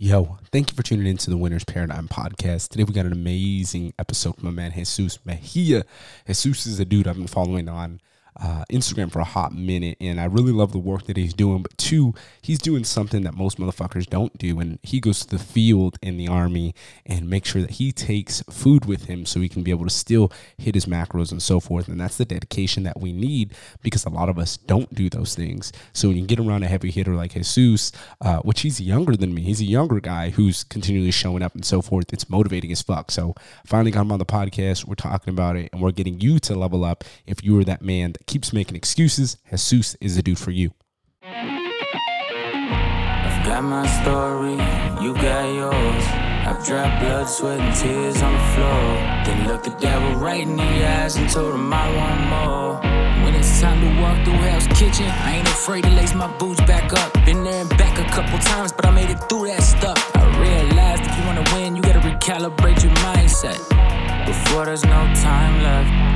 Yo, thank you for tuning into the Winner's Paradigm podcast. Today we got an amazing episode from my man Jesus Mejia. Jesus is a dude I've been following on uh, Instagram for a hot minute, and I really love the work that he's doing. But two, he's doing something that most motherfuckers don't do, and he goes to the field in the army and makes sure that he takes food with him so he can be able to still hit his macros and so forth. And that's the dedication that we need because a lot of us don't do those things. So when you get around a heavy hitter like Jesus, uh, which he's younger than me, he's a younger guy who's continually showing up and so forth. It's motivating as fuck. So finally got him on the podcast. We're talking about it, and we're getting you to level up if you are that man that keeps making excuses, Jesus is the dude for you. I've got my story, you got yours. I've dropped blood, sweat, and tears on the floor. Then looked the devil right in the eyes and told him I want more. When it's time to walk through Hell's Kitchen, I ain't afraid to lace my boots back up. Been there and back a couple times, but I made it through that stuff. I realized if you wanna win, you gotta recalibrate your mindset. Before there's no time left.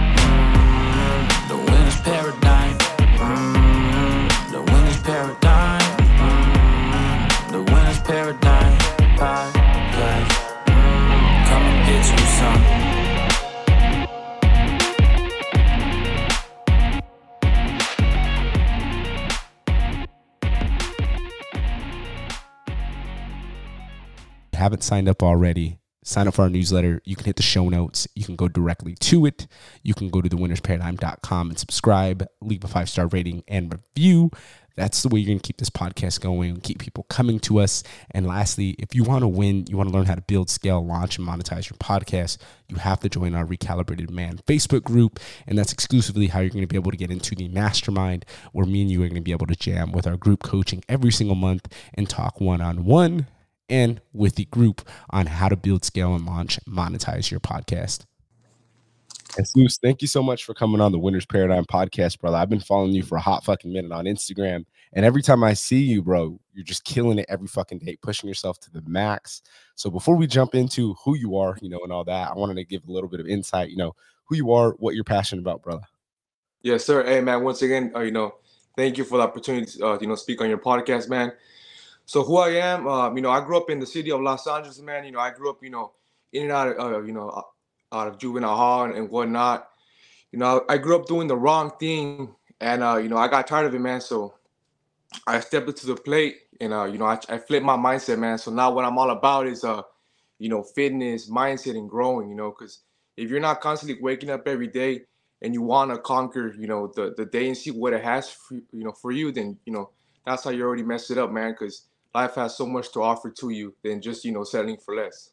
Haven't signed up already, sign up for our newsletter. You can hit the show notes. You can go directly to it. You can go to thewinnersparadigm.com and subscribe, leave a five star rating and review. That's the way you're going to keep this podcast going, keep people coming to us. And lastly, if you want to win, you want to learn how to build, scale, launch, and monetize your podcast, you have to join our Recalibrated Man Facebook group. And that's exclusively how you're going to be able to get into the mastermind where me and you are going to be able to jam with our group coaching every single month and talk one on one and with the group on how to build, scale, and launch, monetize your podcast. Jesus, thank you so much for coming on the Winners Paradigm podcast, brother. I've been following you for a hot fucking minute on Instagram. And every time I see you, bro, you're just killing it every fucking day, pushing yourself to the max. So before we jump into who you are, you know, and all that, I wanted to give a little bit of insight, you know, who you are, what you're passionate about, brother. Yes, sir. Hey, man. Once again, uh, you know, thank you for the opportunity to, uh, you know, speak on your podcast, man. So who I am, uh, you know, I grew up in the city of Los Angeles, man. You know, I grew up, you know, in and out of, uh, you know, uh, out of juvenile hall and, and whatnot. You know, I grew up doing the wrong thing, and uh, you know, I got tired of it, man. So I stepped up to the plate, and uh, you know, I, I flipped my mindset, man. So now what I'm all about is, uh, you know, fitness, mindset, and growing. You know, because if you're not constantly waking up every day and you want to conquer, you know, the the day and see what it has, for, you know, for you, then you know that's how you already messed it up, man. Because life has so much to offer to you than just you know settling for less.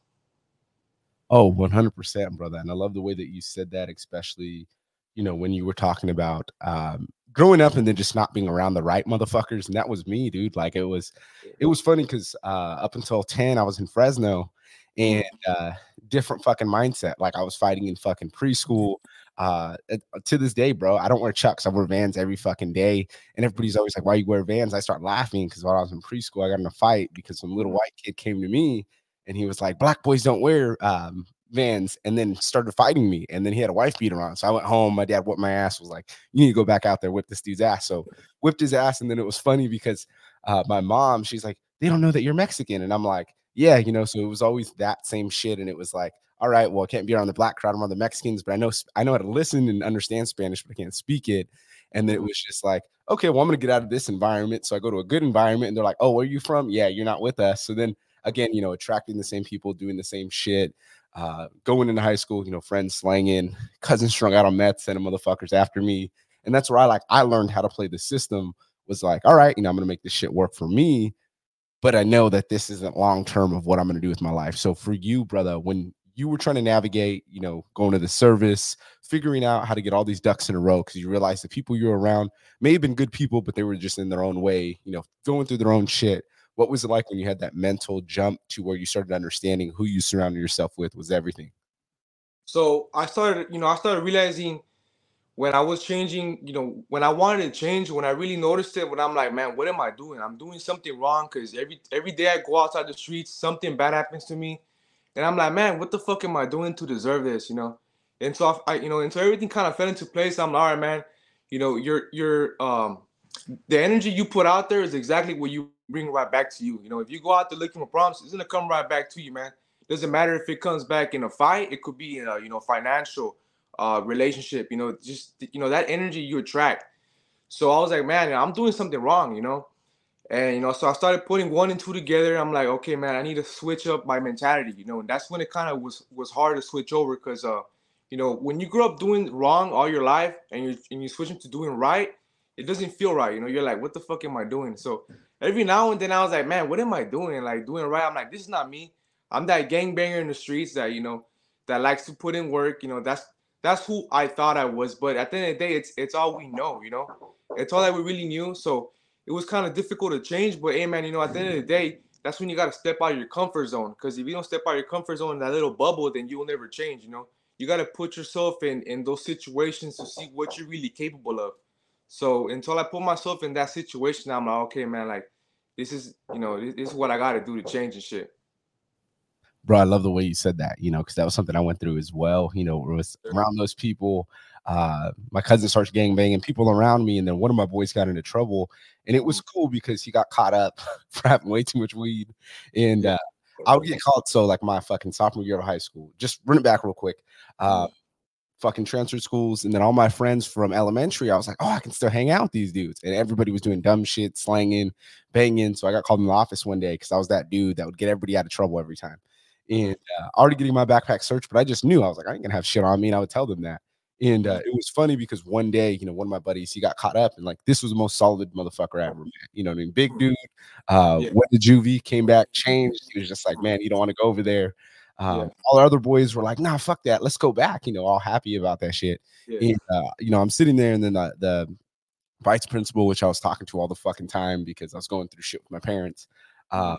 Oh, 100%, brother. And I love the way that you said that, especially, you know, when you were talking about um, growing up and then just not being around the right motherfuckers. And that was me, dude. Like it was, it was funny because uh, up until 10, I was in Fresno and uh, different fucking mindset. Like I was fighting in fucking preschool. Uh, to this day, bro, I don't wear chucks. I wear vans every fucking day. And everybody's always like, why you wear vans? I start laughing because while I was in preschool, I got in a fight because some little white kid came to me and he was like, black boys don't wear um, vans and then started fighting me. And then he had a wife beater on. So I went home. My dad whipped my ass, was like, you need to go back out there, whip this dude's ass. So whipped his ass. And then it was funny because uh, my mom, she's like, they don't know that you're Mexican. And I'm like, yeah, you know, so it was always that same shit. And it was like, all right, well, I can't be around the black crowd, I'm around the Mexicans, but I know I know how to listen and understand Spanish, but I can't speak it. And then it was just like, okay, well, I'm gonna get out of this environment. So I go to a good environment and they're like, oh, where are you from? Yeah, you're not with us. So then again, you know, attracting the same people, doing the same shit. Uh, going into high school, you know, friends slanging, cousins strung out on meth, sending motherfuckers after me. And that's where I like I learned how to play the system. Was like, all right, you know, I'm gonna make this shit work for me, but I know that this isn't long term of what I'm gonna do with my life. So for you, brother, when you were trying to navigate, you know, going to the service, figuring out how to get all these ducks in a row because you realize the people you're around may have been good people, but they were just in their own way, you know, going through their own shit. What was it like when you had that mental jump to where you started understanding who you surrounded yourself with was everything? So I started, you know, I started realizing when I was changing, you know, when I wanted to change, when I really noticed it, when I'm like, man, what am I doing? I'm doing something wrong because every every day I go outside the streets, something bad happens to me, and I'm like, man, what the fuck am I doing to deserve this? You know, and so I, you know, and so everything kind of fell into place. I'm like, all right, man, you know, your your um, the energy you put out there is exactly what you bring right back to you. You know, if you go out there looking for problems, it's gonna come right back to you, man. Doesn't matter if it comes back in a fight. It could be in a you know financial uh, relationship. You know, just you know that energy you attract. So I was like, man, I'm doing something wrong. You know, and you know, so I started putting one and two together. I'm like, okay, man, I need to switch up my mentality. You know, and that's when it kind of was was hard to switch over because uh, you know, when you grow up doing wrong all your life and you and you switch into doing right, it doesn't feel right. You know, you're like, what the fuck am I doing? So every now and then I was like, man, what am I doing? Like doing right. I'm like, this is not me. I'm that gangbanger in the streets that you know that likes to put in work. You know, that's that's who I thought I was. But at the end of the day, it's it's all we know. You know, it's all that we really knew. So it was kind of difficult to change. But hey, man, you know, at the end of the day, that's when you got to step out of your comfort zone. Because if you don't step out of your comfort zone in that little bubble, then you will never change. You know, you got to put yourself in in those situations to see what you're really capable of. So until I put myself in that situation, I'm like, okay, man, like this is you know this, this is what I got to do to change and shit bro i love the way you said that you know because that was something i went through as well you know it was around those people uh my cousin starts gang banging people around me and then one of my boys got into trouble and it was cool because he got caught up for having way too much weed and uh i would get caught so like my fucking sophomore year of high school just run it back real quick uh fucking transferred schools and then all my friends from elementary i was like oh i can still hang out with these dudes and everybody was doing dumb shit slanging banging so i got called in the office one day because i was that dude that would get everybody out of trouble every time and uh, already getting my backpack searched, but I just knew I was like, I ain't gonna have shit on me, and I would tell them that. And uh, it was funny because one day, you know, one of my buddies he got caught up, and like this was the most solid motherfucker I ever met. You know, what I mean, big dude. Uh, yeah. went to juvie, came back, changed. He was just like, man, you don't want to go over there. Um, yeah. All our other boys were like, nah, fuck that, let's go back. You know, all happy about that shit. Yeah. And uh, you know, I'm sitting there, and then the, the vice principal, which I was talking to all the fucking time because I was going through shit with my parents. Uh,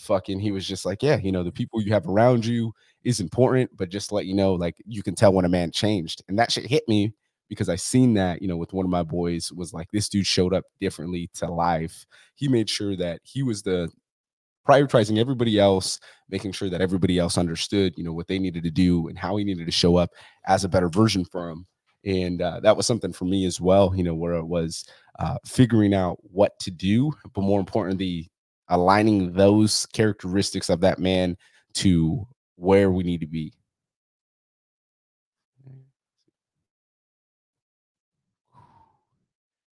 fucking he was just like yeah you know the people you have around you is important but just let you know like you can tell when a man changed. And that shit hit me because i seen that you know with one of my boys was like this dude showed up differently to life. He made sure that he was the prioritizing everybody else making sure that everybody else understood you know what they needed to do and how he needed to show up as a better version for him and uh, that was something for me as well you know where it was uh, figuring out what to do but more importantly aligning those characteristics of that man to where we need to be.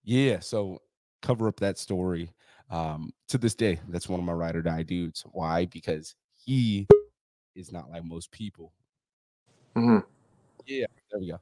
Yeah, so cover up that story. Um, to this day, that's one of my ride or die dudes. Why? Because he is not like most people. Mm-hmm. Yeah, there we go.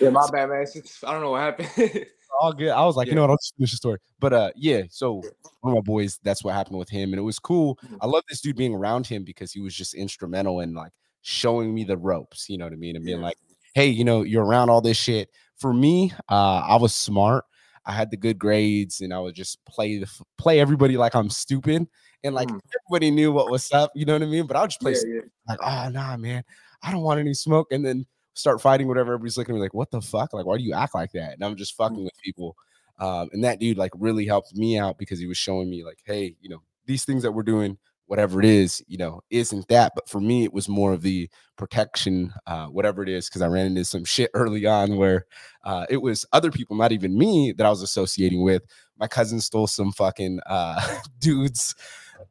yeah, my bad, man. Just, I don't know what happened. all good. I was like, yeah. you know what, I'll just finish the story. But uh, yeah, so one of my boys, that's what happened with him, and it was cool. Mm-hmm. I love this dude being around him because he was just instrumental in like showing me the ropes, you know what I mean, and being like, hey, you know, you're around all this shit. For me, uh, I was smart. I had the good grades, and I would just play the play everybody like I'm stupid, and like mm. everybody knew what was up, you know what I mean. But I would just play yeah, yeah. like, oh nah, man, I don't want any smoke, and then start fighting, whatever. Everybody's looking at me like, what the fuck? Like, why do you act like that? And I'm just fucking mm. with people. Um, and that dude like really helped me out because he was showing me like, hey, you know, these things that we're doing, whatever it is, you know, isn't that. But for me, it was more of the protection, uh, whatever it is, because I ran into some shit early on where uh, it was other people, not even me, that I was associating with. My cousin stole some fucking uh, dudes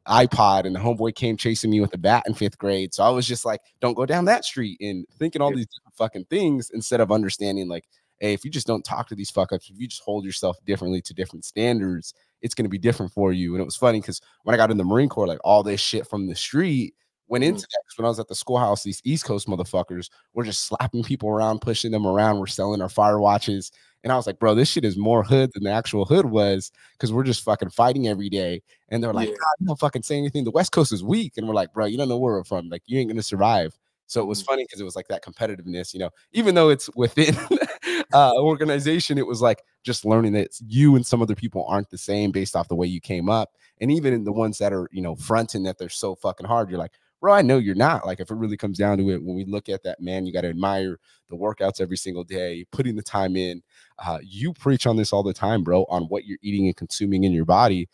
iPod and the homeboy came chasing me with a bat in fifth grade. So I was just like, don't go down that street and thinking all these fucking things instead of understanding like, hey, if you just don't talk to these fuck ups, if you just hold yourself differently to different standards, it's going to be different for you. And it was funny because when I got in the Marine Corps, like all this shit from the street went into mm-hmm. that. When I was at the schoolhouse, these East Coast motherfuckers were just slapping people around, pushing them around. We're selling our fire watches. And I was like, bro, this shit is more hood than the actual hood was because we're just fucking fighting every day. And they're like, yeah. God, don't fucking say anything. The West Coast is weak. And we're like, bro, you don't know where we're from. Like, you ain't gonna survive. So it was mm-hmm. funny because it was like that competitiveness, you know, even though it's within uh organization, it was like just learning that you and some other people aren't the same based off the way you came up. And even in the ones that are, you know, fronting that they're so fucking hard, you're like, bro, I know you're not. Like, if it really comes down to it, when we look at that, man, you got to admire the workouts every single day, putting the time in. Uh, you preach on this all the time, bro, on what you're eating and consuming in your body.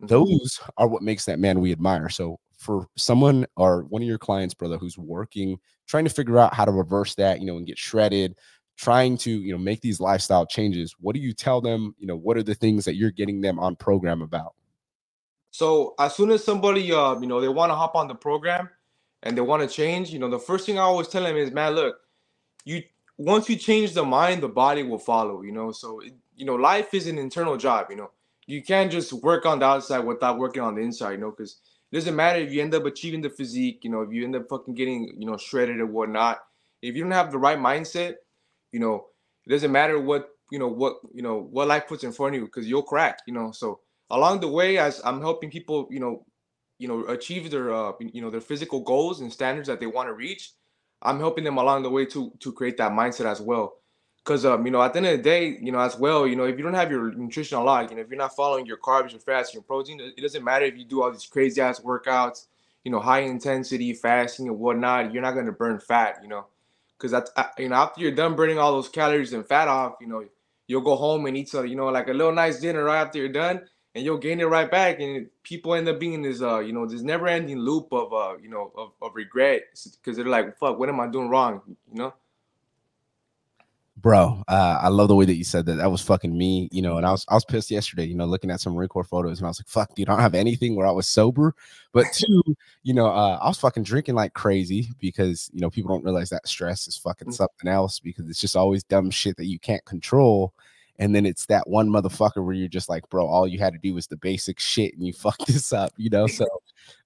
Mm-hmm. Those are what makes that man we admire. So, for someone or one of your clients, brother, who's working, trying to figure out how to reverse that, you know, and get shredded, trying to, you know, make these lifestyle changes, what do you tell them? You know, what are the things that you're getting them on program about? So as soon as somebody, uh, you know, they want to hop on the program and they want to change, you know, the first thing I always tell them is, man, look, you once you change the mind, the body will follow. You know, so it, you know, life is an internal job. You know, you can't just work on the outside without working on the inside. You know, because it doesn't matter if you end up achieving the physique. You know, if you end up fucking getting you know shredded or whatnot. If you don't have the right mindset, you know, it doesn't matter what you know what you know what life puts in front of you because you'll crack. You know, so along the way, as I'm helping people, you know, you know, achieve their uh, you know their physical goals and standards that they want to reach I'm helping them along the way to to create that mindset as well. Cause um, you know, at the end of the day, you know, as well, you know, if you don't have your nutrition log, you know, if you're not following your carbs, your fats, your protein, it doesn't matter if you do all these crazy ass workouts, you know, high intensity fasting and whatnot, you're not gonna burn fat, you know. Cause that's uh, you know, after you're done burning all those calories and fat off, you know, you'll go home and eat some, you know, like a little nice dinner right after you're done, and you'll gain it right back. And people end up being in this, uh, you know, this never-ending loop of, uh, you know, of, of regret because they're like, "Fuck, what am I doing wrong?" You know. Bro, uh, I love the way that you said that. That was fucking me, you know. And I was I was pissed yesterday, you know, looking at some record photos, and I was like, "Fuck, dude, I don't have anything where I was sober." But two, you know, uh, I was fucking drinking like crazy because you know people don't realize that stress is fucking mm-hmm. something else because it's just always dumb shit that you can't control and then it's that one motherfucker where you're just like, bro, all you had to do was the basic shit and you fucked this up, you know? So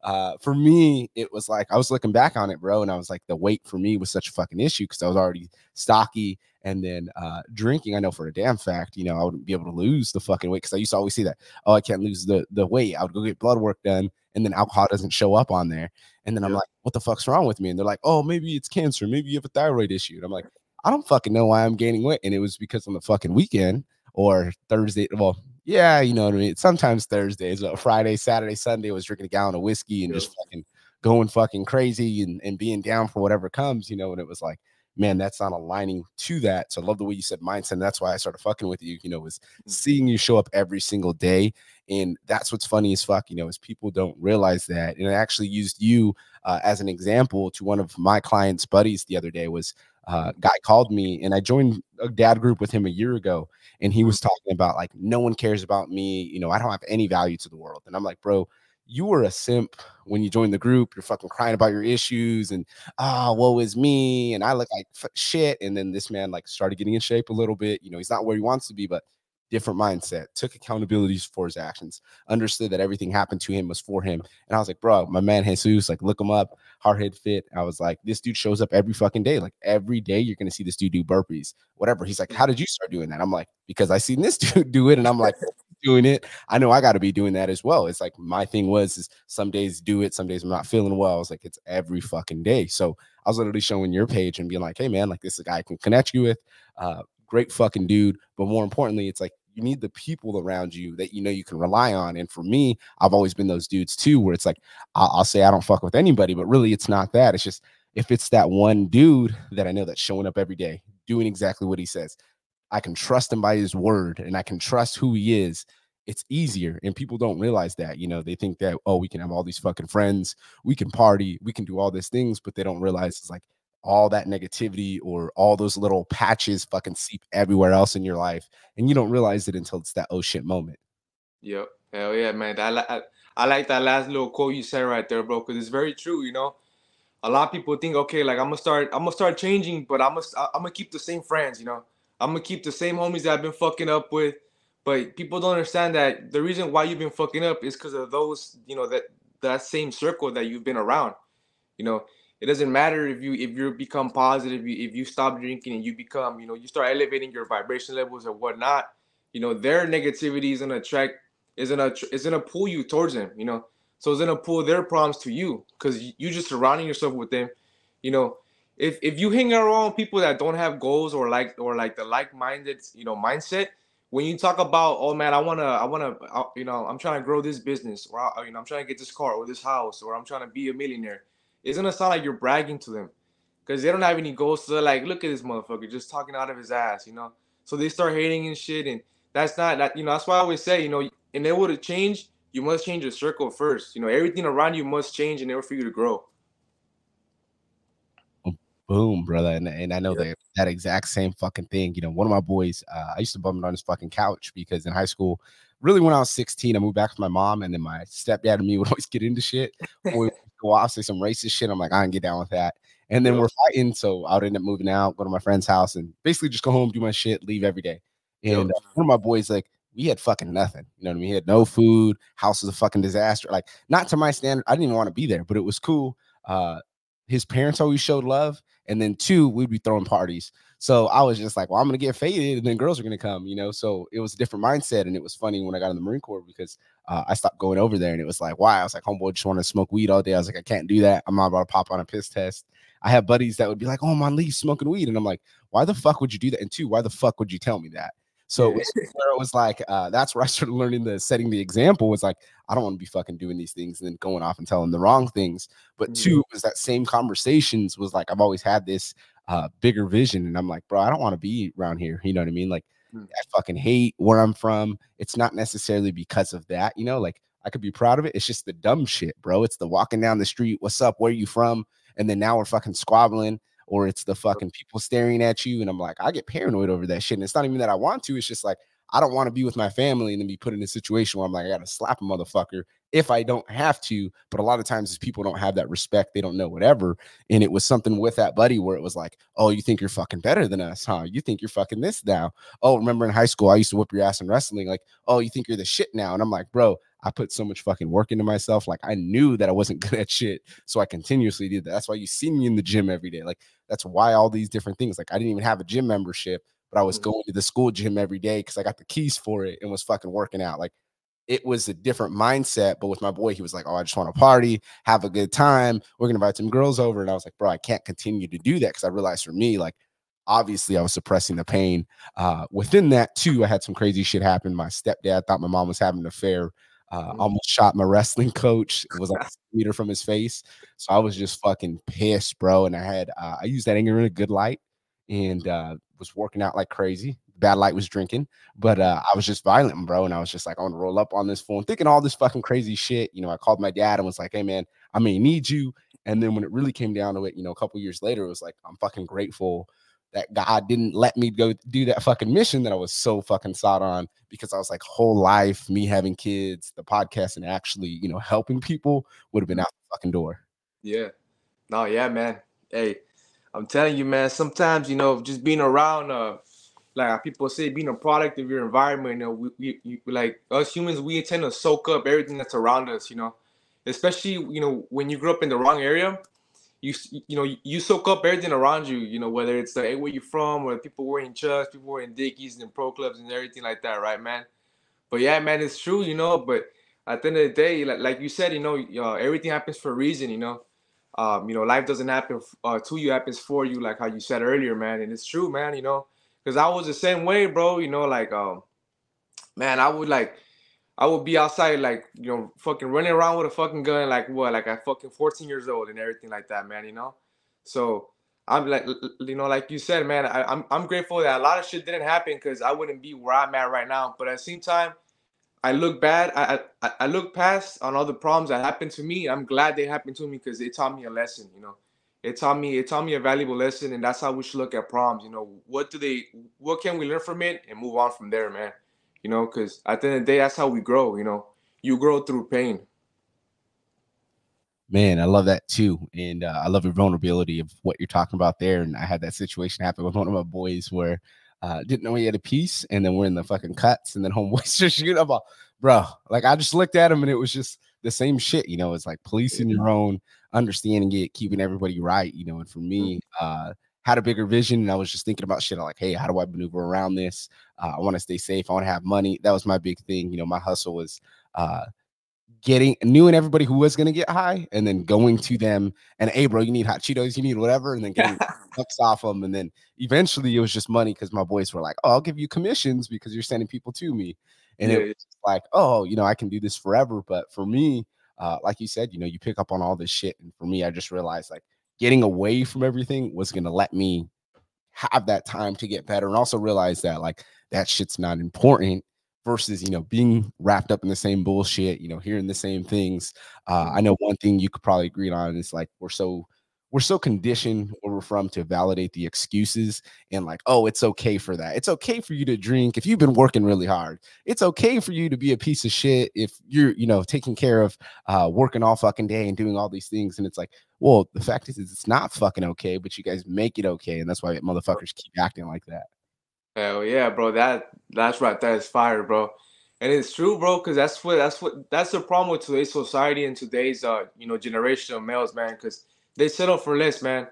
uh, for me, it was like I was looking back on it, bro, and I was like, the weight for me was such a fucking issue because I was already stocky and then uh, drinking. I know for a damn fact, you know, I wouldn't be able to lose the fucking weight because I used to always see that, oh, I can't lose the the weight. I would go get blood work done, and then alcohol doesn't show up on there, and then I'm like, what the fuck's wrong with me? And they're like, oh, maybe it's cancer, maybe you have a thyroid issue. And I'm like, I don't fucking know why I'm gaining weight. And it was because on the fucking weekend or Thursday. Well, yeah, you know what I mean. Sometimes Thursdays, but Friday, Saturday, Sunday I was drinking a gallon of whiskey and just fucking going fucking crazy and, and being down for whatever comes, you know. And it was like, man, that's not aligning to that. So I love the way you said mindset. And that's why I started fucking with you, you know, was mm. seeing you show up every single day. And that's what's funny as fuck, you know, is people don't realize that. And I actually used you uh, as an example to one of my clients' buddies the other day was uh, guy called me and I joined a dad group with him a year ago and he was mm-hmm. talking about like no one cares about me, you know, I don't have any value to the world. And I'm like, bro, you were a simp when you joined the group. You're fucking crying about your issues and ah, oh, woe is me. And I look like shit. And then this man like started getting in shape a little bit. You know, he's not where he wants to be, but different mindset, took accountability for his actions, understood that everything happened to him was for him. And I was like, bro, my man Jesus, like look him up, hard Hardhead Fit. I was like, this dude shows up every fucking day. Like every day you're gonna see this dude do burpees, whatever. He's like, how did you start doing that? I'm like, because I seen this dude do it, and I'm like, doing it. I know I got to be doing that as well. It's like my thing was is some days do it, some days I'm not feeling well. It's like it's every fucking day. So I was literally showing your page and being like, hey man, like this is a guy I can connect you with. Uh, great fucking dude. But more importantly, it's like you need the people around you that you know you can rely on. And for me, I've always been those dudes too, where it's like I'll, I'll say I don't fuck with anybody, but really it's not that. It's just if it's that one dude that I know that's showing up every day, doing exactly what he says, I can trust him by his word and I can trust who he is. It's easier. And people don't realize that. You know, they think that, oh, we can have all these fucking friends, we can party, we can do all these things, but they don't realize it's like all that negativity or all those little patches fucking seep everywhere else in your life and you don't realize it until it's that oh shit moment yep hell yeah man I, I, I like that last little quote you said right there bro because it's very true you know a lot of people think okay like i'm gonna start i'm gonna start changing but i'm gonna i'm gonna keep the same friends you know i'm gonna keep the same homies that i've been fucking up with but people don't understand that the reason why you've been fucking up is because of those you know that that same circle that you've been around you know? It doesn't matter if you if you become positive if you stop drinking and you become you know you start elevating your vibration levels or whatnot you know their negativity is gonna attract is gonna is gonna pull you towards them you know? So it's gonna pull their problems to you because you just surrounding yourself with them you know if if you hang around people that don't have goals or like or like the like-minded you know mindset when you talk about oh man i want to i want to uh, you know i'm trying to grow this business or you know i'm trying to get this car or this house or i'm trying to be a millionaire it's gonna sound like you're bragging to them because they don't have any goals. So they're like, look at this motherfucker just talking out of his ass, you know. So they start hating and shit, and that's not that. You know, that's why I always say, you know, in order to change, you must change your circle first. You know, everything around you must change in order for you to grow. Boom, brother. And, and I know yeah. that that exact same fucking thing. You know, one of my boys, uh, I used to bum it on his fucking couch because in high school, really when I was 16, I moved back with my mom, and then my stepdad and me would always get into shit. we go off, say some racist shit. I'm like, I can get down with that. And then we're fighting, so I would end up moving out, go to my friend's house, and basically just go home, do my shit, leave every day. And uh, one of my boys like, we had fucking nothing. You know what I mean? We had no food. House was a fucking disaster. Like, not to my standard. I didn't even want to be there, but it was cool. Uh, his parents always showed love, and then two, we'd be throwing parties. So I was just like, well, I'm gonna get faded, and then girls are gonna come, you know. So it was a different mindset, and it was funny when I got in the Marine Corps because uh, I stopped going over there, and it was like, why? I was like, homeboy, just want to smoke weed all day. I was like, I can't do that. I'm not about to pop on a piss test. I have buddies that would be like, oh, on leave smoking weed, and I'm like, why the fuck would you do that? And two, why the fuck would you tell me that? So it was, it was like uh, that's where I started learning the setting the example was like I don't want to be fucking doing these things and then going off and telling the wrong things. But mm-hmm. two was that same conversations was like I've always had this uh, bigger vision, and I'm like, bro, I don't want to be around here. You know what I mean? Like mm-hmm. I fucking hate where I'm from. It's not necessarily because of that. You know, like I could be proud of it. It's just the dumb shit, bro. It's the walking down the street. What's up? Where you from? And then now we're fucking squabbling or it's the fucking people staring at you. And I'm like, I get paranoid over that shit. And it's not even that I want to, it's just like I don't want to be with my family and then be put in a situation where I'm like, I gotta slap a motherfucker if I don't have to. But a lot of times people don't have that respect, they don't know whatever. And it was something with that buddy where it was like, Oh, you think you're fucking better than us, huh? You think you're fucking this now. Oh, remember in high school, I used to whip your ass in wrestling, like, oh, you think you're the shit now. And I'm like, bro, I put so much fucking work into myself. Like I knew that I wasn't good at shit. So I continuously did that. That's why you see me in the gym every day. Like that's why all these different things. Like I didn't even have a gym membership, but I was mm-hmm. going to the school gym every day because I got the keys for it and was fucking working out. Like it was a different mindset. But with my boy, he was like, Oh, I just want to party, have a good time. We're gonna invite some girls over. And I was like, bro, I can't continue to do that because I realized for me, like obviously I was suppressing the pain. Uh, within that, too, I had some crazy shit happen. My stepdad thought my mom was having an affair uh, mm-hmm. almost shot my wrestling coach. It was like a meter from his face. So I was just fucking pissed, bro. And I had uh, I used that anger in a good light and uh, was working out like crazy. Bad light was drinking, but uh, I was just violent, bro. And I was just like, I want to roll up on this phone, thinking all this fucking crazy shit. You know, I called my dad and was like, Hey man, I may need you. And then when it really came down to it, you know, a couple years later, it was like, I'm fucking grateful that God didn't let me go do that fucking mission that I was so fucking sought on because I was like, whole life, me having kids, the podcast, and actually, you know, helping people would have been out the fucking door. Yeah. No, yeah, man. Hey, I'm telling you, man, sometimes, you know, just being around, uh, like people say, being a product of your environment, you know, we, we, we like us humans, we tend to soak up everything that's around us, you know, especially, you know, when you grew up in the wrong area you you know you soak up everything around you. You know whether it's the where you from, or people wearing chucks, people wearing dickies and pro clubs and everything like that, right, man? But yeah, man, it's true, you know. But at the end of the day, like, like you said, you know, uh, everything happens for a reason, you know. Um, you know, life doesn't happen uh, to you, happens for you, like how you said earlier, man. And it's true, man. You know, because I was the same way, bro. You know, like, um, man, I would like I would be outside like you know fucking running around with a fucking gun like what like I fucking 14 years old and everything like that, man. You know, so I'm like you know like you said, man. I, I'm I'm grateful that a lot of shit didn't happen because I wouldn't be where I'm at right now. But at the same time, I look bad. I I, I look past on all the problems that happened to me. I'm glad they happened to me because they taught me a lesson. You know, it taught me it taught me a valuable lesson, and that's how we should look at problems. You know, what do they? What can we learn from it and move on from there, man you know, because at the end of the day, that's how we grow, you know, you grow through pain. Man, I love that too. And uh, I love your vulnerability of what you're talking about there. And I had that situation happen with one of my boys where uh, didn't know he had a piece, and then we're in the fucking cuts, and then homeboys just shoot up, bro. Like I just looked at him, and it was just the same shit, you know. It's like policing your own, understanding it, keeping everybody right, you know. And for me, uh, had a bigger vision and I was just thinking about shit like, hey, how do I maneuver around this? Uh, I want to stay safe. I want to have money. That was my big thing. You know, my hustle was uh, getting knowing everybody who was going to get high and then going to them and hey bro you need hot cheetos you need whatever and then getting bucks off them and then eventually it was just money because my boys were like oh i'll give you commissions because you're sending people to me and yeah. it was like oh you know i can do this forever but for me uh, like you said you know you pick up on all this shit and for me i just realized like getting away from everything was going to let me have that time to get better and also realize that like that shit's not important versus you know being wrapped up in the same bullshit you know hearing the same things uh, i know one thing you could probably agree on is like we're so we're so conditioned where we're from to validate the excuses and like, oh, it's okay for that. It's okay for you to drink if you've been working really hard. It's okay for you to be a piece of shit if you're, you know, taking care of uh working all fucking day and doing all these things. And it's like, well, the fact is, is it's not fucking okay, but you guys make it okay. And that's why motherfuckers keep acting like that. Hell yeah, bro. That that's right. That is fire, bro. And it's true, bro, because that's what that's what that's the problem with today's society and today's uh you know generation of males, man. Because they settle for less, man.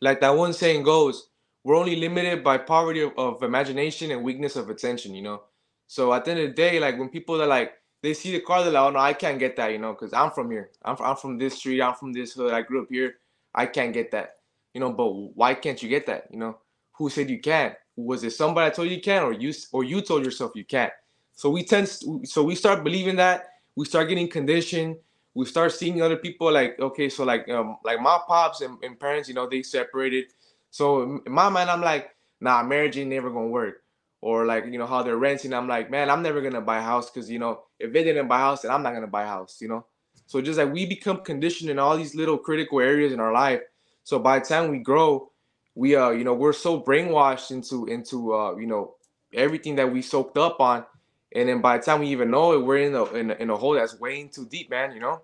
Like that one saying goes, we're only limited by poverty of, of imagination and weakness of attention, you know. So at the end of the day, like when people are like, they see the car, they're like, oh no, I can't get that, you know, because I'm from here. I'm, I'm from this street. I'm from this hood. I grew up here. I can't get that, you know. But why can't you get that? You know, who said you can't? Was it somebody that told you you can, or you or you told yourself you can't? So we tend, so we start believing that. We start getting conditioned we start seeing other people like okay so like um like my pops and, and parents you know they separated. So in my mind i'm like nah marriage ain't never gonna work. Or like you know how they're renting i'm like man i'm never gonna buy a house because you know if they didn't buy a house then i'm not gonna buy a house you know? So just like we become conditioned in all these little critical areas in our life. So by the time we grow we uh you know we're so brainwashed into into uh you know everything that we soaked up on and then by the time we even know it, we're in a in a, in a hole that's way too deep, man. You know.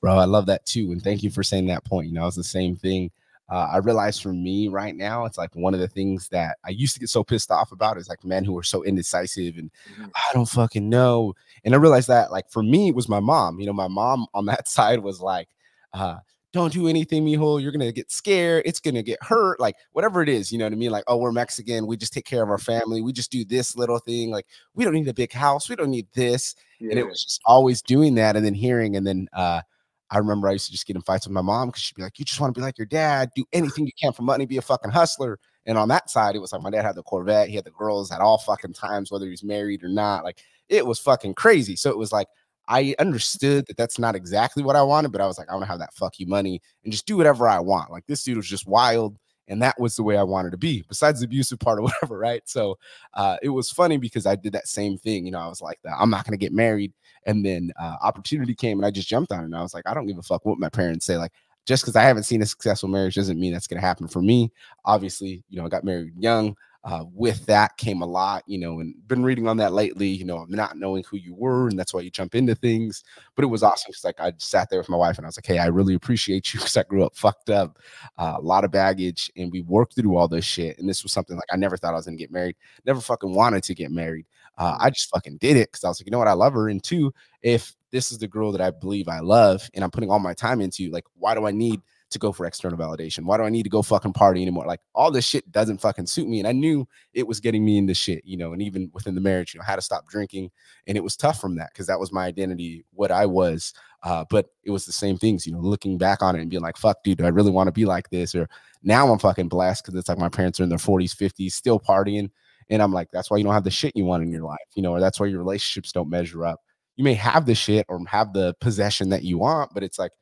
Bro, I love that too, and thank you for saying that point. You know, it's the same thing. Uh, I realize for me right now, it's like one of the things that I used to get so pissed off about is like men who are so indecisive and mm-hmm. I don't fucking know. And I realized that like for me, it was my mom. You know, my mom on that side was like, uh, don't do anything, mijo. You're gonna get scared. It's gonna get hurt. Like whatever it is, you know what I mean? Like, oh, we're Mexican. We just take care of our family. We just do this little thing. Like, we don't need a big house. We don't need this. Yeah. And it was just always doing that, and then hearing, and then uh, I remember I used to just get in fights with my mom because she'd be like, "You just want to be like your dad. Do anything you can for money. Be a fucking hustler." And on that side, it was like my dad had the Corvette. He had the girls at all fucking times, whether he's married or not. Like it was fucking crazy. So it was like I understood that that's not exactly what I wanted, but I was like, I want to have that fuck you money and just do whatever I want. Like this dude was just wild, and that was the way I wanted to be. Besides the abusive part or whatever, right? So uh, it was funny because I did that same thing. You know, I was like, I'm not gonna get married, and then uh, opportunity came, and I just jumped on it. And I was like, I don't give a fuck what my parents say. Like just because I haven't seen a successful marriage doesn't mean that's gonna happen for me. Obviously, you know, I got married young uh, with that came a lot, you know, and been reading on that lately, you know, not knowing who you were, and that's why you jump into things. But it was awesome because, like, I sat there with my wife and I was like, hey, I really appreciate you because I grew up fucked up, uh, a lot of baggage, and we worked through all this shit. And this was something like I never thought I was gonna get married, never fucking wanted to get married. Uh, I just fucking did it because I was like, you know what, I love her. And two, if this is the girl that I believe I love and I'm putting all my time into, like, why do I need to go for external validation? Why do I need to go fucking party anymore? Like all this shit doesn't fucking suit me. And I knew it was getting me into shit, you know, and even within the marriage, you know, had to stop drinking. And it was tough from that because that was my identity, what I was. Uh, but it was the same things, you know, looking back on it and being like, fuck, dude, do I really want to be like this? Or now I'm fucking blessed because it's like my parents are in their 40s, 50s, still partying. And I'm like, that's why you don't have the shit you want in your life, you know, or that's why your relationships don't measure up. You may have the shit or have the possession that you want, but it's like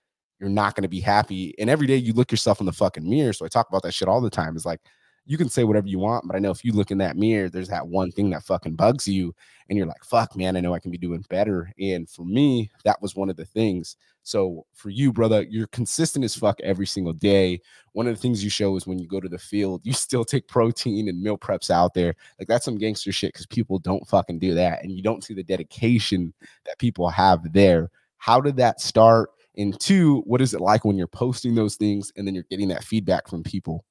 you're not going to be happy. And every day you look yourself in the fucking mirror. So I talk about that shit all the time. It's like you can say whatever you want, but I know if you look in that mirror, there's that one thing that fucking bugs you, and you're like, fuck, man, I know I can be doing better. And for me, that was one of the things. So for you, brother, you're consistent as fuck every single day. One of the things you show is when you go to the field, you still take protein and meal preps out there. Like that's some gangster shit because people don't fucking do that. And you don't see the dedication that people have there. How did that start? And two, what is it like when you're posting those things and then you're getting that feedback from people?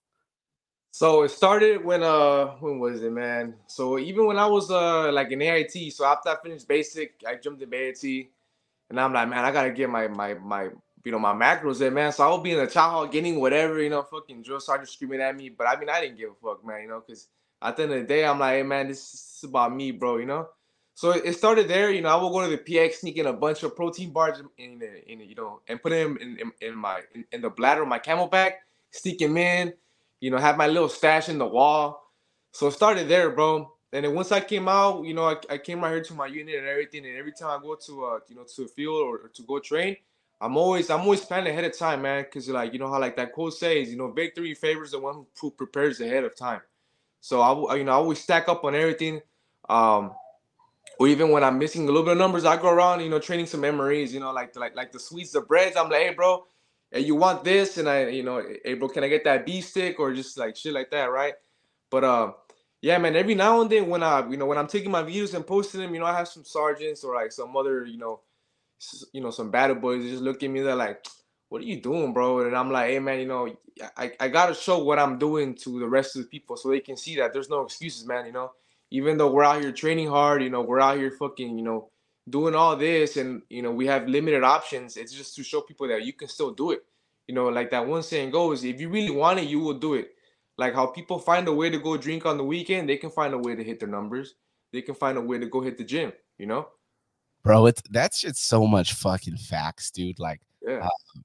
So it started when uh when was it, man? So even when I was uh like in AIT, so after I finished basic, I jumped to AIT, and I'm like, man, I gotta get my my my you know my macros in, man. So I would be in the chow hall getting whatever, you know, fucking drill sergeant screaming at me, but I mean I didn't give a fuck, man, you know, because at the end of the day, I'm like, hey man, this is about me, bro, you know. So it started there. You know, I will go to the PX, sneak in a bunch of protein bars in, in, you know, and put them in, in, in my in, in, the bladder of my CamelBak, sneak them in. You know, have my little stash in the wall. So it started there, bro. And then once I came out, you know, I, I came right here to my unit and everything. And every time I go to uh, you know, to a field or, or to go train, I'm always I'm always planning ahead of time, man. Cause like you know how like that quote says, you know, victory favors the one who prepares ahead of time. So I you know I always stack up on everything. Um, or even when I'm missing a little bit of numbers, I go around, you know, training some MREs, you know, like like like the sweets, the breads. I'm like, hey, bro, hey, you want this? And I, you know, hey, bro, can I get that beef stick or just like shit like that, right? But uh, yeah, man. Every now and then, when I, you know, when I'm taking my videos and posting them, you know, I have some sergeants or like some other, you know, you know, some battle boys just look at me. They're like, "What are you doing, bro?" And I'm like, "Hey, man, you know, I, I gotta show what I'm doing to the rest of the people so they can see that there's no excuses, man. You know, even though we're out here training hard, you know, we're out here fucking, you know, doing all this, and you know, we have limited options. It's just to show people that you can still do it. You know, like that one saying goes, if you really want it, you will do it. Like how people find a way to go drink on the weekend, they can find a way to hit their numbers. They can find a way to go hit the gym. You know, bro, it's that's just so much fucking facts, dude. Like, yeah. Uh,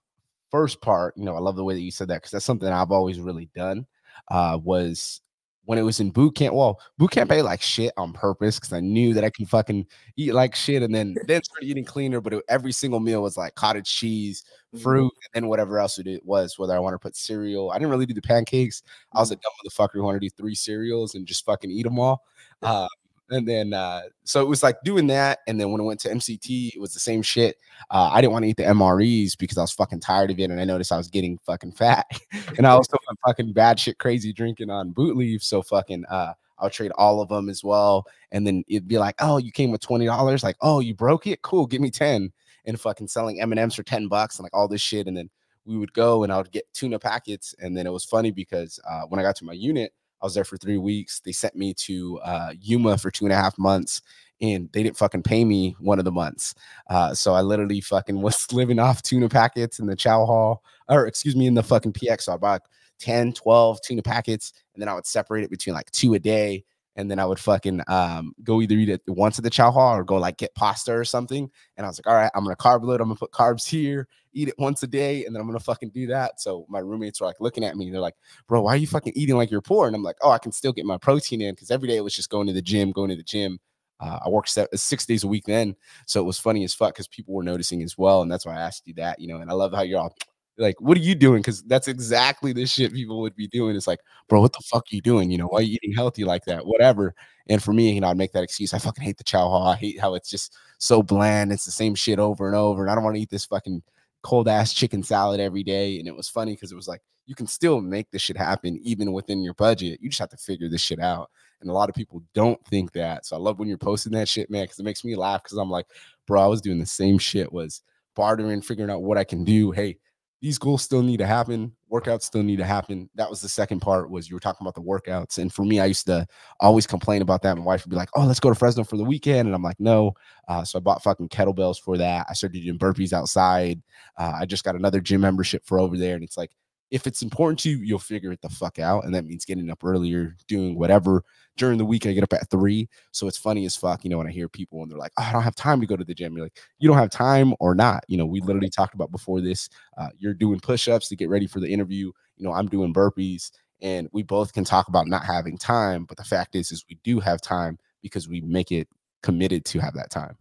first part, you know, I love the way that you said that because that's something I've always really done. Uh, was when it was in boot camp. Well, boot camp I ate like shit on purpose because I knew that I can fucking eat like shit, and then then started eating cleaner. But it, every single meal was like cottage cheese, Mm-hmm. fruit, and then whatever else it was. Whether I want to put cereal, I didn't really do the pancakes. I was a Mhm. dumb motherfucker who wanted to do three cereals and just fucking eat them all. Uh, and then uh, so it was like doing that. And then when I went to MCT, it was the same shit. Uh, I didn't want to eat the MREs because I was fucking tired of it, and I noticed I was getting fucking fat. and I also went fucking bad shit crazy drinking on boot leave. So fucking uh, I'll trade all of them as well. And then it'd be like, oh, you came with twenty dollars. Like, oh, you broke it. Cool, give me ten. And fucking selling M and M's for ten bucks and like all this shit. And then we would go and I would get tuna packets. And then it was funny because uh, when I got to my unit, I was there for three weeks. They sent me to uh, Yuma for two and a half months, and they didn't fucking pay me one of the months. Uh, so I literally fucking was living off tuna packets in the chow hall, or excuse me, in the fucking PX. So I bought 10, 12 tuna packets, and then I would separate it between like two a day. And then I would fucking um, go either eat it once at the chow hall or go like get pasta or something. And I was like, all right, I'm gonna carb load. I'm gonna put carbs here, eat it once a day, and then I'm gonna fucking do that. So my roommates were like looking at me. They're like, bro, why are you fucking eating like you're poor? And I'm like, oh, I can still get my protein in because every day it was just going to the gym, going to the gym. Uh, I worked se- six days a week then. So it was funny as fuck because people were noticing as well. And that's why I asked you that, you know, and I love how you're all like, what are you doing? Because that's exactly the shit people would be doing. It's like, bro, what the fuck are you doing? You know, why are you eating healthy like that? Whatever. And for me, you know, I'd make that excuse. I fucking hate the chow hall. I hate how it's just so bland. It's the same shit over and over. And I don't want to eat this fucking cold ass chicken salad every day. And it was funny because it was like, you can still make this shit happen even within your budget. You just have to figure this shit out. And a lot of people don't think that. So I love when you're posting that shit, man, because it makes me laugh because I'm like, bro, I was doing the same shit, was bartering, figuring out what I can do. Hey, these goals still need to happen. Workouts still need to happen. That was the second part was you were talking about the workouts. And for me, I used to always complain about that. My wife would be like, oh, let's go to Fresno for the weekend. And I'm like, no. Uh, so I bought fucking kettlebells for that. I started doing burpees outside. Uh, I just got another gym membership for over there. And it's like, if it's important to you, you'll figure it the fuck out. And that means getting up earlier, doing whatever. During the week, I get up at three. So it's funny as fuck, you know, when I hear people and they're like, oh, I don't have time to go to the gym. You're like, you don't have time or not. You know, we literally talked about before this. Uh, you're doing push ups to get ready for the interview. You know, I'm doing burpees. And we both can talk about not having time. But the fact is, is we do have time because we make it committed to have that time.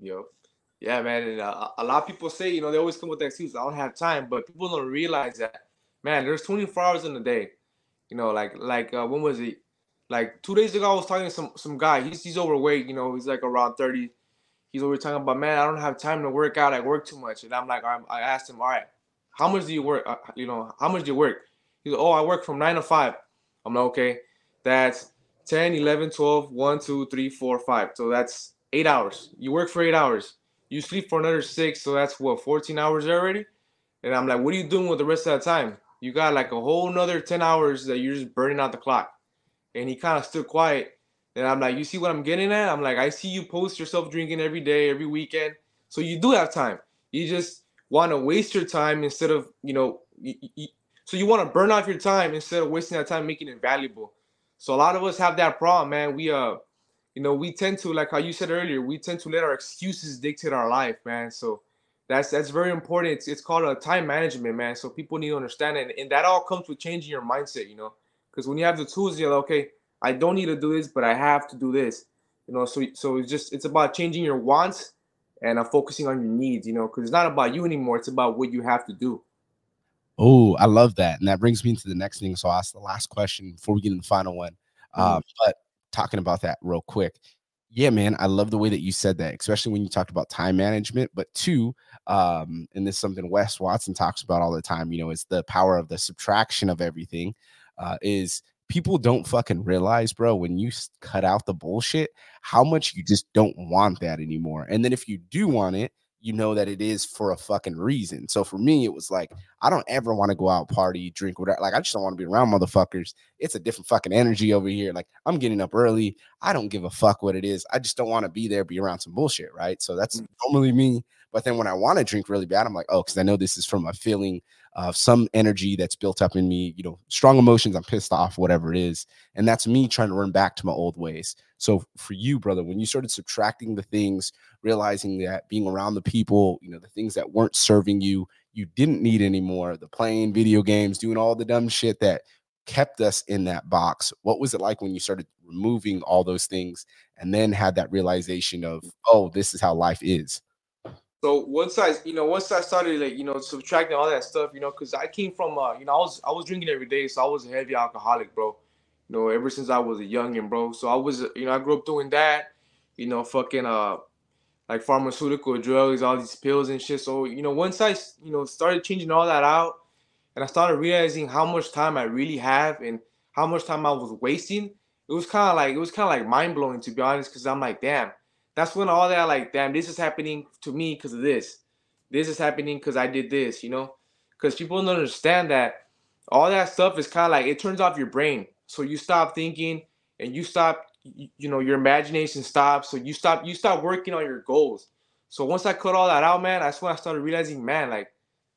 Yo. Yeah, man. And uh, a lot of people say, you know, they always come with that excuse, I don't have time, but people don't realize that, man, there's 24 hours in a day. You know, like like uh, when was it? Like two days ago, I was talking to some some guy. He's he's overweight. You know, he's like around 30. He's always talking about, man, I don't have time to work out. I work too much. And I'm like, I, asked him, all right, how much do you work? Uh, you know, how much do you work? He's like, oh, I work from nine to five. I'm like, okay, that's 10, 11, 12, 1, 2, 3, 4, 5. So that's eight hours. You work for eight hours. You sleep for another six. So that's what, 14 hours already? And I'm like, what are you doing with the rest of that time? You got like a whole nother 10 hours that you're just burning out the clock. And he kind of stood quiet. And I'm like, you see what I'm getting at? I'm like, I see you post yourself drinking every day, every weekend. So you do have time. You just want to waste your time instead of, you know, you, you, so you want to burn off your time instead of wasting that time making it valuable. So a lot of us have that problem, man. We uh, you know, we tend to like how you said earlier, we tend to let our excuses dictate our life, man. So that's that's very important. It's, it's called a time management, man. So people need to understand it, and, and that all comes with changing your mindset, you know. Because when you have the tools, you're like, okay, I don't need to do this, but I have to do this, you know. So so it's just it's about changing your wants and uh, focusing on your needs, you know, because it's not about you anymore. It's about what you have to do. Oh, I love that. And that brings me to the next thing. So I'll ask the last question before we get in the final one. Mhm. Um, but talking about that real quick, Yeah, man, I love the way that you said that, especially when you talked about time management. But two, um, and this is something Wes Watson talks about all the time. You know, it's the power of the subtraction of everything. Uh, is people don't fucking realize, bro, when you cut out the bullshit, how much you just don't want that anymore. And then if you do want it, you know that it is for a fucking reason. So for me, it was like, I don't ever want to go out, party, drink, whatever. Like, I just don't want to be around motherfuckers. It's a different fucking energy over here. Like, I'm getting up early. I don't give a fuck what it is. I just don't want to be there, be around some bullshit. Right. So that's mm. normally me. But then when I want to drink really bad, I'm like, oh, because I know this is from a feeling of some energy that's built up in me, you know, strong emotions, I'm pissed off, whatever it is. And that's me trying to run back to my old ways. So for you, brother, when you started subtracting the things, realizing that being around the people, you know, the things that weren't serving you, you didn't need anymore, the playing video games, doing all the dumb shit that kept us in that box. What was it like when you started removing all those things and then had that realization of, oh, this is how life is? So once I, you know, once I started like, you know, subtracting all that stuff, you know, because I came from, uh, you know, I was I was drinking every day, so I was a heavy alcoholic, bro. You know, ever since I was a youngin', bro. So I was, you know, I grew up doing that, you know, fucking uh, like pharmaceutical drugs, all these pills and shit. So you know, once I, you know, started changing all that out, and I started realizing how much time I really have and how much time I was wasting, it was kind of like it was kind of like mind blowing to be honest, because I'm like, damn that's when all that like, damn, this is happening to me because of this. This is happening because I did this, you know? Because people don't understand that all that stuff is kind of like it turns off your brain. So you stop thinking and you stop, you know, your imagination stops. So you stop, you stop working on your goals. So once I cut all that out, man, that's when I started realizing, man, like,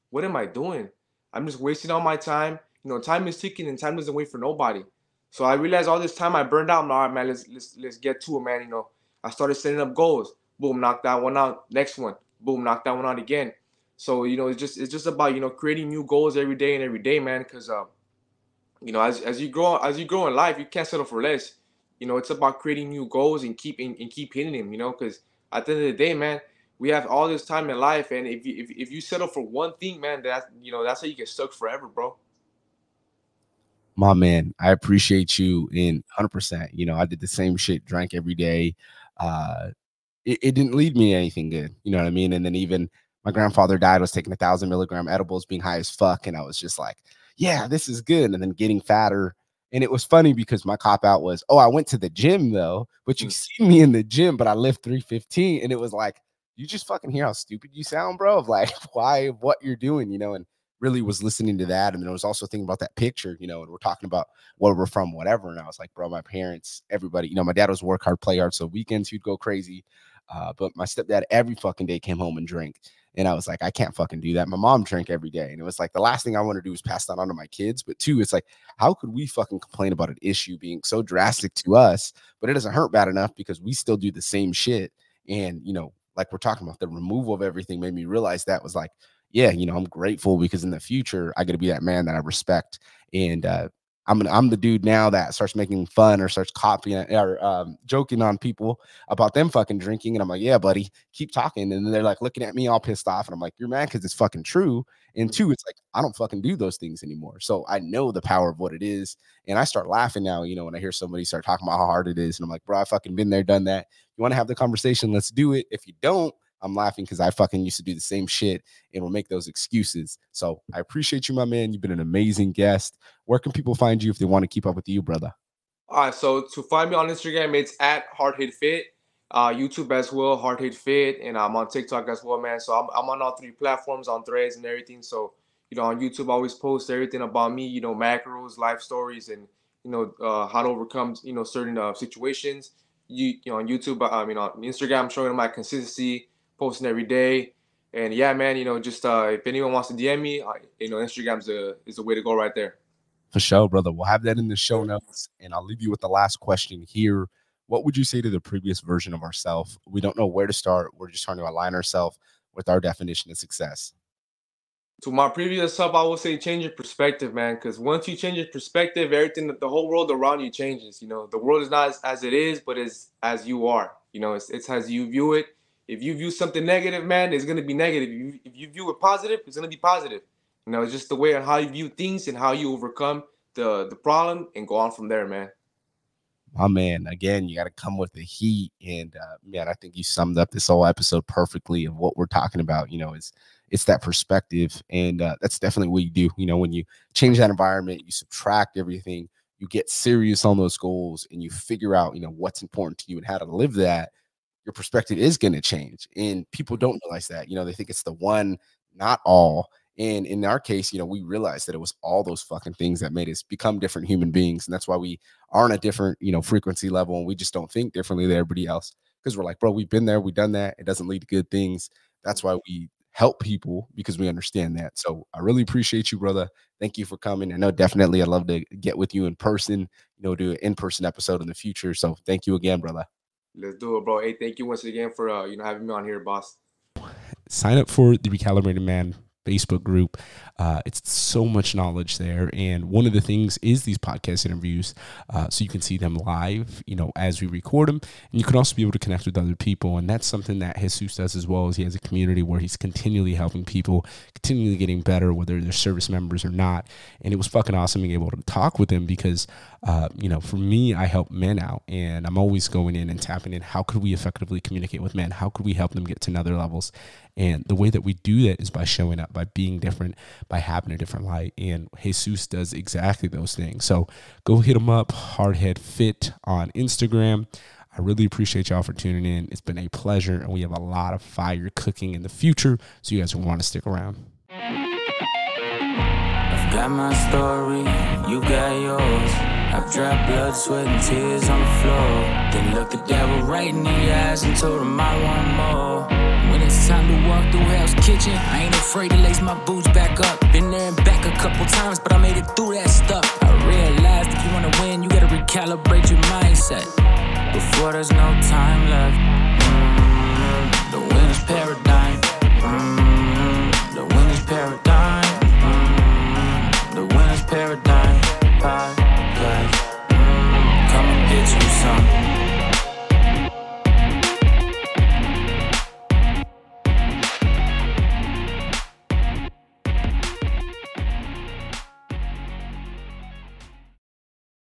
what am I doing? I'm just wasting all my time. You know, time is ticking and time doesn't wait for nobody. So I realized all this time I burned out. I'm like, all right, man, let's let's let's get to it, man. You know, I started setting up goals. Boom, knock that one out. Next one. Boom, knock that one out again. So you know, it's just it's just about you know creating new goals every day and every day, man. Because uh, you know, as as you grow as you grow in life, you can't settle for less. You know, it's about creating new goals and keep and, and keep hitting them. You know, because at the end of the day, man, we have all this time in life, and if you if, if you settle for one thing, man, that you know that's how you get stuck forever, bro. My man, I appreciate you in 100%. You know, I did the same shit, drank every day, uh, it, it didn't lead me anything good. You know what I mean? And then even my grandfather died, was taking a thousand milligram edibles, being high as fuck. And I was just like, yeah, this is good. And then getting fatter. And it was funny because my cop out was, oh, I went to the gym though, but you mm. see me in the gym, but I lift 315. And it was like, you just fucking hear how stupid you sound, bro, of like why what you're doing, you know, and really was listening to that. And then I was also thinking about that picture, you know, and we're talking about where we're from, whatever. And I was like, bro, my parents, everybody, you know, my dad was work hard, play hard. So weekends he'd go crazy. Uh, but my stepdad every fucking day came home and drank. And I was like, I can't fucking do that. My mom drank every day. And it was like the last thing I want to do is pass that on to my kids. But two, it's like, how could we fucking complain about an issue being so drastic to us, but it doesn't hurt bad enough because we still do the same shit. And, you know, like we're talking about, the removal of everything made me realize that was like, yeah, you know, I'm grateful because in the future I got to be that man that I respect. And uh, I'm I'm the dude now that starts making fun or starts copying or um, joking on people about them fucking drinking, and I'm like, yeah, buddy, keep talking. And they're like looking at me all pissed off, and I'm like, you're mad because it's fucking true. And two, it's like I don't fucking do those things anymore. So I know the power of what it is, and I start laughing now. You know, when I hear somebody start talking about how hard it is, and I'm like, bro, I fucking been there, done that. You want to have the conversation? Let's do it. If you don't, I'm laughing because I fucking used to do the same shit and will make those excuses. So I appreciate you, my man. You've been an amazing guest. Where can people find you if they want to keep up with you, brother? All right. So to find me on Instagram, it's at Hard Hit Fit. Uh, YouTube as well, Hard Hit Fit, and I'm on TikTok as well, man. So I'm, I'm on all three platforms, on Threads and everything. So you know, on YouTube, I always post everything about me, you know, macros, life stories, and you know, uh, how to overcome, you know, certain uh, situations. You, you know, on YouTube, I mean, on Instagram, I'm showing my consistency, posting every day. And yeah, man, you know, just uh, if anyone wants to DM me, I, you know, Instagram's a is the way to go right there. For sure, brother. We'll have that in the show notes, and I'll leave you with the last question here. What would you say to the previous version of ourselves? We don't know where to start. We're just trying to align ourselves with our definition of success. To my previous self, I would say change your perspective, man. Because once you change your perspective, everything, that the whole world around you changes. You know, the world is not as, as it is, but as as you are. You know, it's, it's as you view it if you view something negative, man, it's gonna be negative. If you, if you view it positive, it's gonna be positive. You know, it's just the way on how you view things and how you overcome the the problem and go on from there, man. my man, again, you got to come with the heat. And uh, man, I think you summed up this whole episode perfectly of what we're talking about. You know, is it's that perspective, and uh, that's definitely what you do. You know, when you change that environment, you subtract everything, you get serious on those goals, and you figure out, you know, what's important to you and how to live that. Your perspective is going to change, and people don't realize that. You know, they think it's the one, not all. And in our case, you know, we realized that it was all those fucking things that made us become different human beings. And that's why we are on a different, you know, frequency level and we just don't think differently than everybody else. Because we're like, bro, we've been there, we've done that. It doesn't lead to good things. That's why we help people because we understand that. So I really appreciate you, brother. Thank you for coming. I know definitely I'd love to get with you in person, you know, do an in-person episode in the future. So thank you again, brother. Let's do it, bro. Hey, thank you once again for uh, you know having me on here, boss. Sign up for the recalibrated man Facebook group. Uh, it's so much knowledge there. And one of the things is these podcast interviews. Uh, so you can see them live, you know, as we record them. And you can also be able to connect with other people. And that's something that Jesus does as well as he has a community where he's continually helping people, continually getting better, whether they're service members or not. And it was fucking awesome being able to talk with him because, uh, you know, for me, I help men out and I'm always going in and tapping in. How could we effectively communicate with men? How could we help them get to another levels? And the way that we do that is by showing up, by being different, by having a different light. And Jesus does exactly those things. So go hit him up, Hardhead Fit on Instagram. I really appreciate y'all for tuning in. It's been a pleasure, and we have a lot of fire cooking in the future. So you guys want to stick around. I've got my story, you got yours. I've dropped blood, sweat, and tears on the floor. Then looked the devil right in the eyes and told him I want more. Time to walk through Hell's Kitchen, I ain't afraid to lace my boots back up. Been there and back a couple times, but I made it through that stuff. I realized if you wanna win, you gotta recalibrate your mindset. Before there's no time left.